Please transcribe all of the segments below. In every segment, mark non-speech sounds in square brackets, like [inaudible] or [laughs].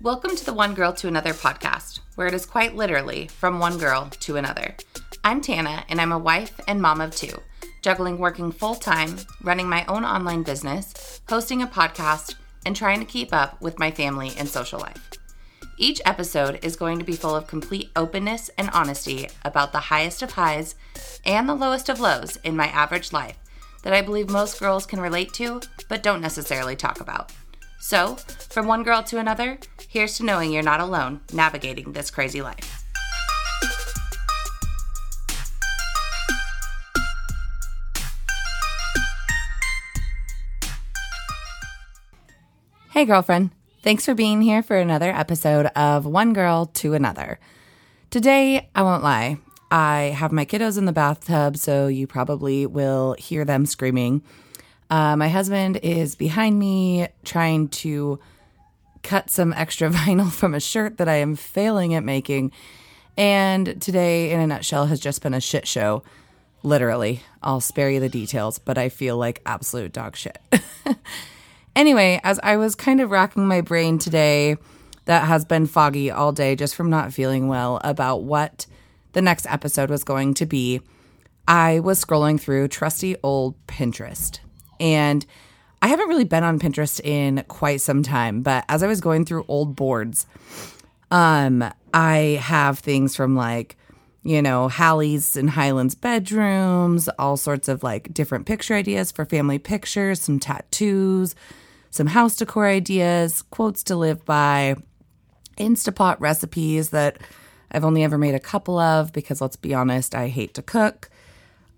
Welcome to the One Girl to Another podcast, where it is quite literally from one girl to another. I'm Tana, and I'm a wife and mom of two, juggling working full time, running my own online business, hosting a podcast, and trying to keep up with my family and social life. Each episode is going to be full of complete openness and honesty about the highest of highs and the lowest of lows in my average life that I believe most girls can relate to, but don't necessarily talk about. So, from one girl to another, here's to knowing you're not alone navigating this crazy life. Hey, girlfriend. Thanks for being here for another episode of One Girl to Another. Today, I won't lie, I have my kiddos in the bathtub, so you probably will hear them screaming. Uh, my husband is behind me trying to cut some extra [laughs] vinyl from a shirt that I am failing at making. And today, in a nutshell, has just been a shit show. Literally. I'll spare you the details, but I feel like absolute dog shit. [laughs] Anyway, as I was kind of racking my brain today, that has been foggy all day just from not feeling well about what the next episode was going to be, I was scrolling through trusty old Pinterest. And I haven't really been on Pinterest in quite some time, but as I was going through old boards, um, I have things from like, you know, Hallie's and Highlands bedrooms, all sorts of like different picture ideas for family pictures, some tattoos, some house decor ideas, quotes to live by, Instapot recipes that I've only ever made a couple of because let's be honest, I hate to cook.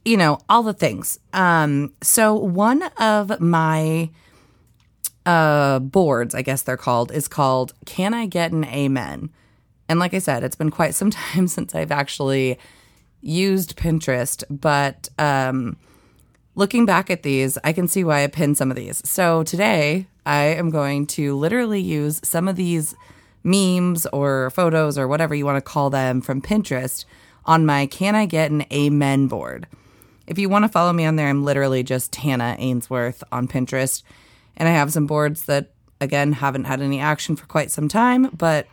You know, all the things. Um, so one of my uh boards, I guess they're called, is called Can I Get an Amen? And like I said, it's been quite some [laughs] time since I've actually used Pinterest, but um looking back at these, I can see why I pinned some of these. So today, I am going to literally use some of these memes or photos or whatever you want to call them from Pinterest on my Can I Get an Amen board. If you want to follow me on there, I'm literally just Tana Ainsworth on Pinterest. And I have some boards that, again, haven't had any action for quite some time, but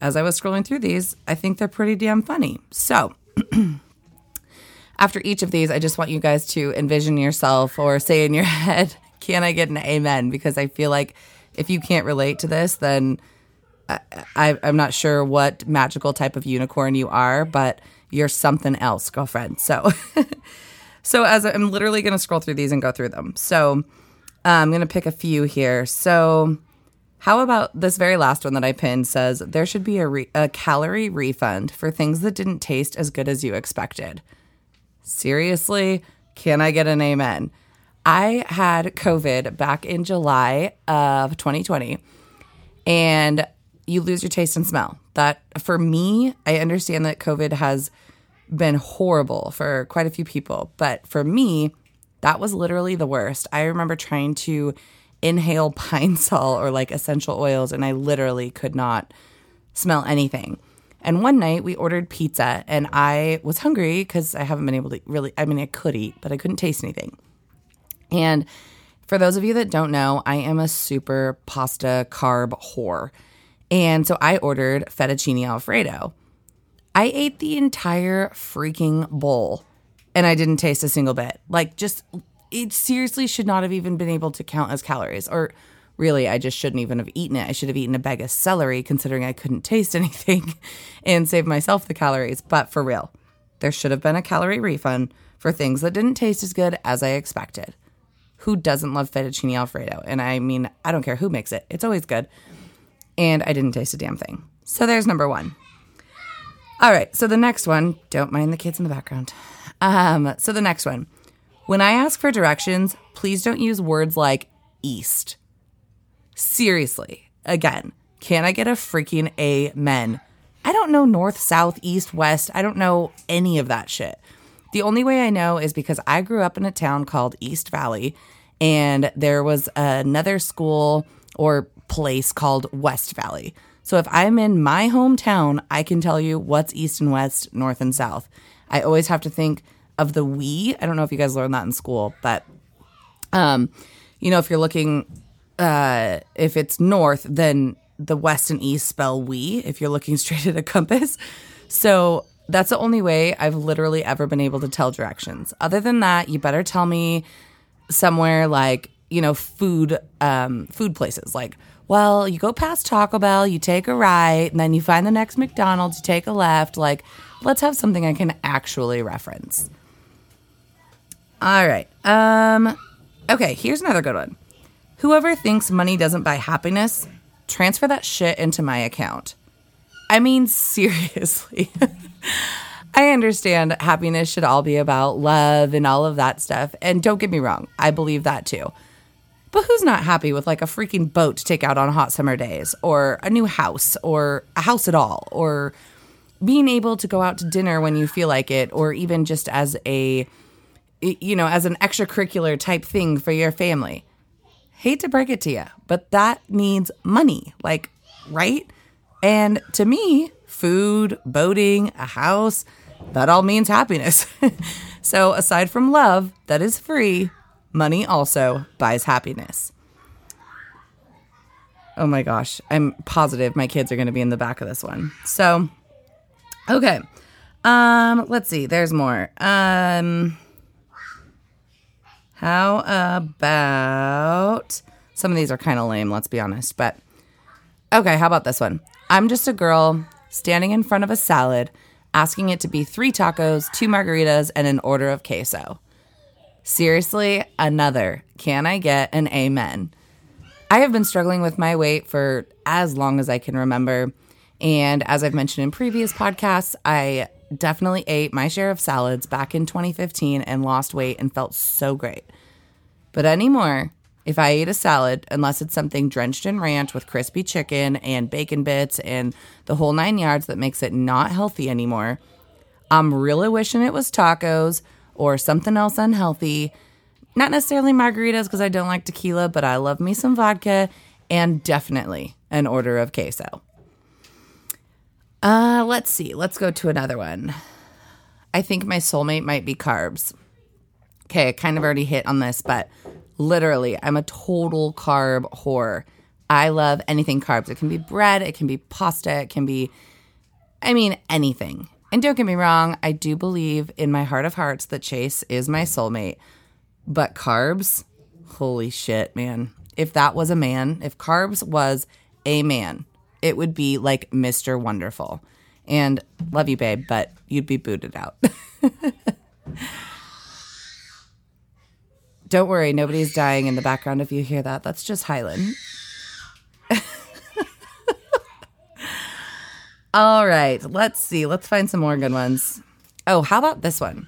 as I was scrolling through these, I think they're pretty damn funny. So, [clears throat] after each of these, I just want you guys to envision yourself or say in your [laughs] head, Can I get an amen? Because I feel like if you can't relate to this, then I, I, I'm not sure what magical type of unicorn you are, but you're something else, girlfriend. So, [laughs] so as I'm literally going to scroll through these and go through them. So, uh, I'm going to pick a few here. So, how about this very last one that I pinned says there should be a, re- a calorie refund for things that didn't taste as good as you expected. Seriously, can I get an amen? I had COVID back in July of 2020, and you lose your taste and smell. That for me, I understand that COVID has been horrible for quite a few people, but for me, that was literally the worst. I remember trying to inhale [laughs] pine sol or like essential oils, and I literally could not smell anything. And one night we ordered pizza, and I was hungry because I haven't been able to really, I mean, I could eat, but I couldn't taste anything. And for those of you that don't know, I am a super pasta carb whore. And so I ordered fettuccine alfredo. I ate the entire freaking bowl and I didn't taste a single bit. Like, just, it seriously should not have even been able to count as calories. Or really, I just shouldn't even have eaten it. I should have eaten a bag of celery considering I couldn't taste [laughs] anything and save myself the calories. But for real, there should have been a calorie refund for things that didn't taste as good as I expected. Who doesn't love fettuccine alfredo? And I mean, I don't care who makes it, it's always good. And I didn't taste a damn thing. So there's number one. All right, so the next one, don't mind the kids in the background. Um, so the next one, when I ask for directions, please don't use words like east. Seriously, again, can I get a freaking amen? I don't know north, south, east, west. I don't know any of that shit. The only way I know is because I grew up in a town called East Valley, and there was another school or place called West Valley. So if I'm in my hometown, I can tell you what's east and west, north and south. I always have to think of the we. I don't know if you guys learned that in school, but um, you know, if you're looking uh if it's north, then the west and east spell we if you're looking [laughs] straight at a compass. So that's the only way I've literally ever been able to tell directions. Other than that, you better tell me somewhere like, you know, food um, food places like well, you go past Taco Bell, you take a right, and then you find the next McDonald's, you take a left. Like, let's have something I can actually reference. All right. Um okay, here's another good one. Whoever thinks money doesn't buy happiness, transfer that shit into my account. I mean, [laughs] seriously. I understand happiness should all be about love and all of that stuff. And don't get me wrong, I believe that too. But who's not happy with like a freaking boat to take out on hot summer days, or a new house, or a house at all, or being able to go out to dinner when you feel like it, or even just as a, you know, as an extracurricular type thing for your family? Hate to break it to you, but that needs money, like, right? And to me, food, boating, a house, that all means happiness. [laughs] so, aside from love that is free, money also buys happiness. Oh my gosh, I'm positive my kids are going to be in the back of this one. So, okay. Um, let's see. There's more. Um, how about some of these are kind of lame, let's be honest, but okay, how about this one? I'm just a girl standing in front of a salad asking it to be 3 tacos, 2 margaritas and an order of queso. Seriously, another. Can I get an amen? I have been struggling with my weight for as long as I can remember. And as I've mentioned in previous podcasts, I definitely ate my share of salads back in 2015 and lost weight and felt so great. But anymore, if I eat a salad, unless it's something drenched in ranch with crispy chicken and bacon bits and the whole nine yards that makes it not healthy anymore, I'm really wishing it was tacos or something else unhealthy. Not necessarily margaritas because I don't like tequila, but I love me some vodka and definitely an order of queso. Uh, let's see. Let's go to another one. I think my soulmate might be carbs. Okay, I kind of already hit on this, but literally, I'm a total carb whore. I love anything carbs. It can be bread, it can be pasta, it can be, I mean, anything. And don't get me wrong, I do believe in my heart of hearts that Chase is my soulmate. But carbs, holy shit, man. If that was a man, if carbs was a man, it would be like Mr. Wonderful. And love you, babe, but you'd be booted out. [laughs] Don't worry, nobody's dying in the background if you hear that. That's just Highland. [laughs] All right, let's see. Let's find some more good ones. Oh, how about this one?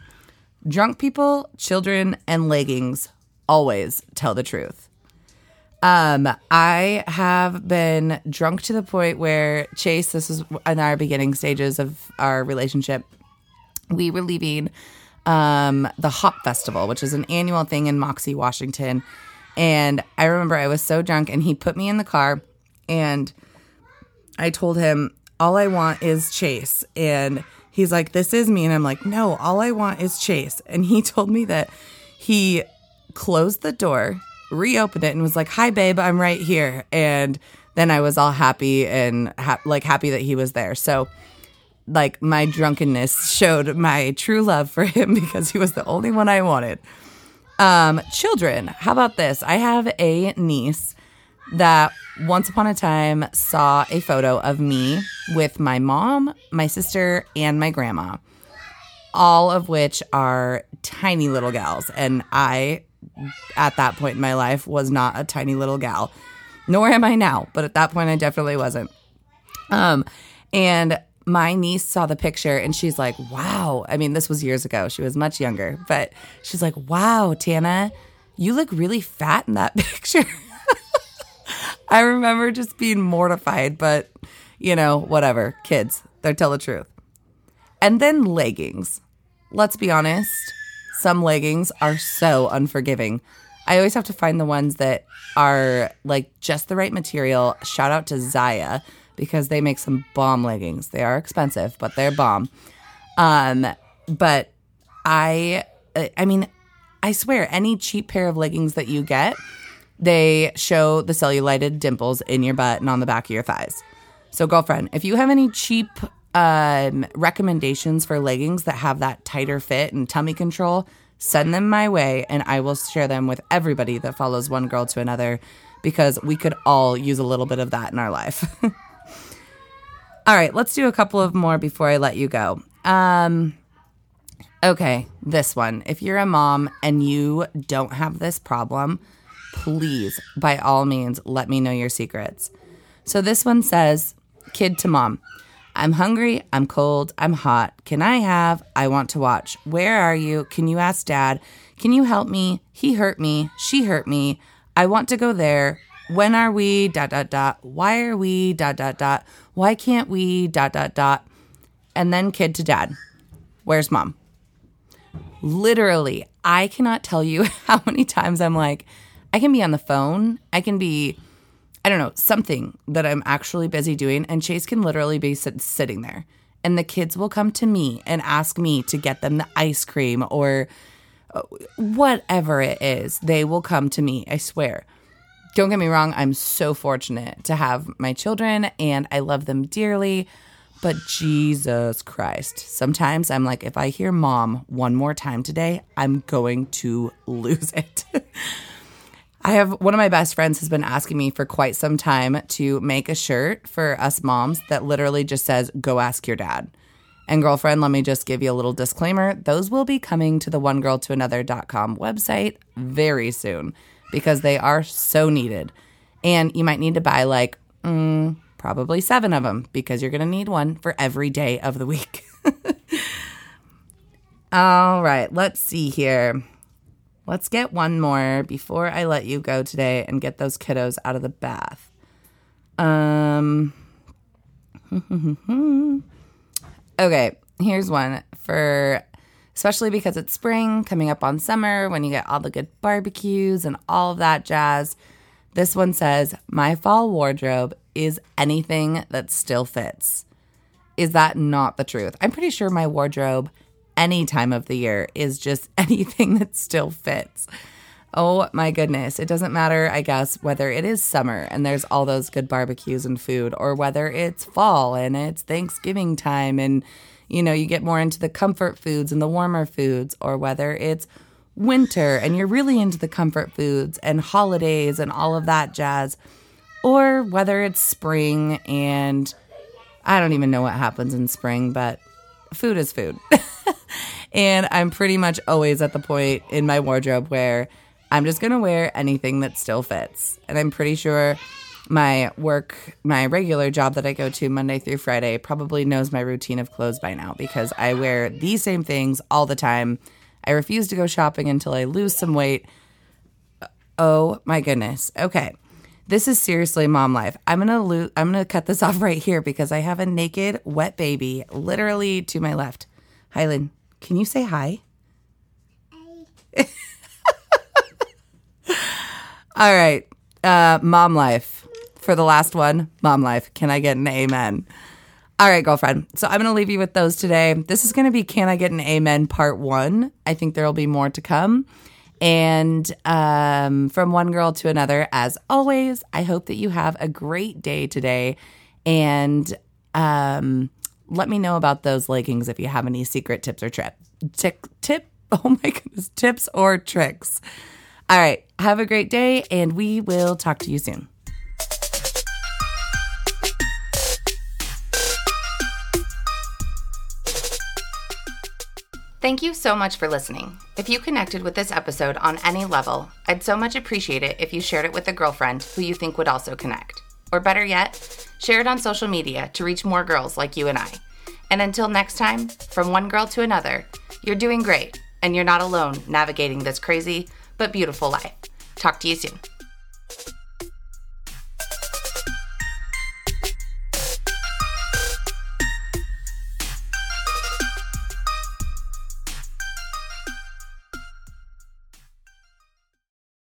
Drunk people, children, and leggings always tell the truth. Um, I have been drunk to the point where Chase, this is in our beginning stages of our relationship. We were leaving um, the Hop Festival, which is an annual thing in Moxee, Washington. And I remember I was so drunk, and he put me in the car, and I told him, All I want is Chase. And he's like, This is me. And I'm like, No, all I want is Chase. And he [laughs] told me that he closed the door reopened it and was like, "Hi, babe, I'm right here." And then I was all happy and ha- like happy that he was there. So, like my drunkenness showed my true love for him [laughs] because he was the only one I wanted. Um, children, how about this? I have a niece that once upon a time saw a photo of me with my mom, my sister, and my grandma, all of which are tiny little gals. And I at that point in my life was not a tiny little gal, nor am I now. But at that point, I definitely wasn't. Um, and my niece saw the picture and she's like, "Wow!" I mean, this was years ago. She was much younger, but she's like, "Wow, Tana, you look really fat in that [laughs] picture." I remember just being mortified, but you know, whatever. Kids, they tell the truth. And then leggings. Let's be honest some leggings are so unforgiving. I always have to find the ones that are like just the right material. Shout out to Zyia because they make some bomb leggings. They are expensive, but they're bomb. Um, but I, I mean, I swear, any cheap pair of leggings that you get, They show the cellulited dimples in your butt and on the back of your thighs. So, girlfriend, if you have any cheap um, recommendations for leggings that have that tighter fit and tummy control, send them my way and I will share them with everybody that follows one girl to another because we could all use a little bit of that in our life. [laughs] all right, let's do a couple of more before I let you go. Um, okay, this one. If you're a mom and you don't have this problem, please, by all means, let me know your secrets. So this one says, Kid to mom, I'm hungry, I'm cold, I'm hot. Can I have? I want to watch. Where are you? Can you ask dad? Can you help me? He hurt me. She hurt me. I want to go there. When are we? Dot, dot, dot. Why are we? Dot, dot, dot. Why can't we? Dot, dot, dot. And then kid to dad. Where's mom? Literally, I cannot tell you [laughs] how many times I'm like, I can be on the phone. I can be I don't know, something that I'm actually busy doing. And Chase can literally be sit- sitting there. And the kids will come to me and ask me to get them the ice cream or uh, whatever it is. They will come to me, I swear. Don't get me wrong, I'm so fortunate to have my children and I love them dearly. But Jesus Christ, sometimes I'm like, if I hear mom one more time today, I'm going to [laughs] lose it. I have one of my best friends has been asking me for quite some time to make a shirt for us moms that literally just says, Go ask your dad. And girlfriend, let me just give you a little disclaimer. Those will be coming to the one girl to another.com website very soon because they are so needed. And you might need to buy like mm, probably seven of them because you're going to need one for every day of the week. [laughs] All right, let's see here. Let's get one more before I let you go today and get those kiddos out of the bath. Um, [laughs] okay, here's one for especially because it's spring coming up on summer when you get all the good barbecues and all of that jazz. This one says, My fall wardrobe is anything that still fits. Is that not the truth? I'm pretty sure my wardrobe any time of the year is just [laughs] anything that still fits. Oh my goodness. It doesn't matter, I guess, whether it is summer and there's all those good barbecues and food, or whether it's fall and it's Thanksgiving time and, you know, you get more into the comfort foods and the warmer foods, or whether it's winter and you're really into the comfort foods and holidays and all of that jazz, or whether it's spring and I don't even know what happens in spring, but food is food. [laughs] and I'm pretty much always at the point in my wardrobe where I'm just going to wear anything that still fits. And I'm pretty sure my work, my regular job that I go to Monday through Friday, probably knows my routine of clothes by now because I wear these same things all the time. I refuse to go shopping until I lose some weight. Oh my goodness. Okay. This is seriously mom life. I'm gonna lo- I'm gonna cut this [laughs] off right here because I have a naked, wet baby literally to my left. Hylan, can you say hi? Hi. [laughs] All right. Uh, mom life. For the last one, mom life. Can I get an amen? All right, girlfriend. So I'm going to leave you with those today. This is going to be Can I Get an Amen part one. I think there will be more to come. And um, from one girl to another, as always, I hope that you have a great day today. And um, let me know about those leggings if you have any secret tips or trip tip tip. [laughs] Oh my goodness, tips or tricks. All right, have a great day, and we will talk to you soon. Thank you so much for listening. If you connected with this episode on any level, I'd so much appreciate it if you shared it with a girlfriend who you think would also connect. Or better yet, share it on social media to reach more girls like you and I. And until next time, from one girl to another, you're doing great and you're not alone navigating this crazy but beautiful life. Talk to you soon.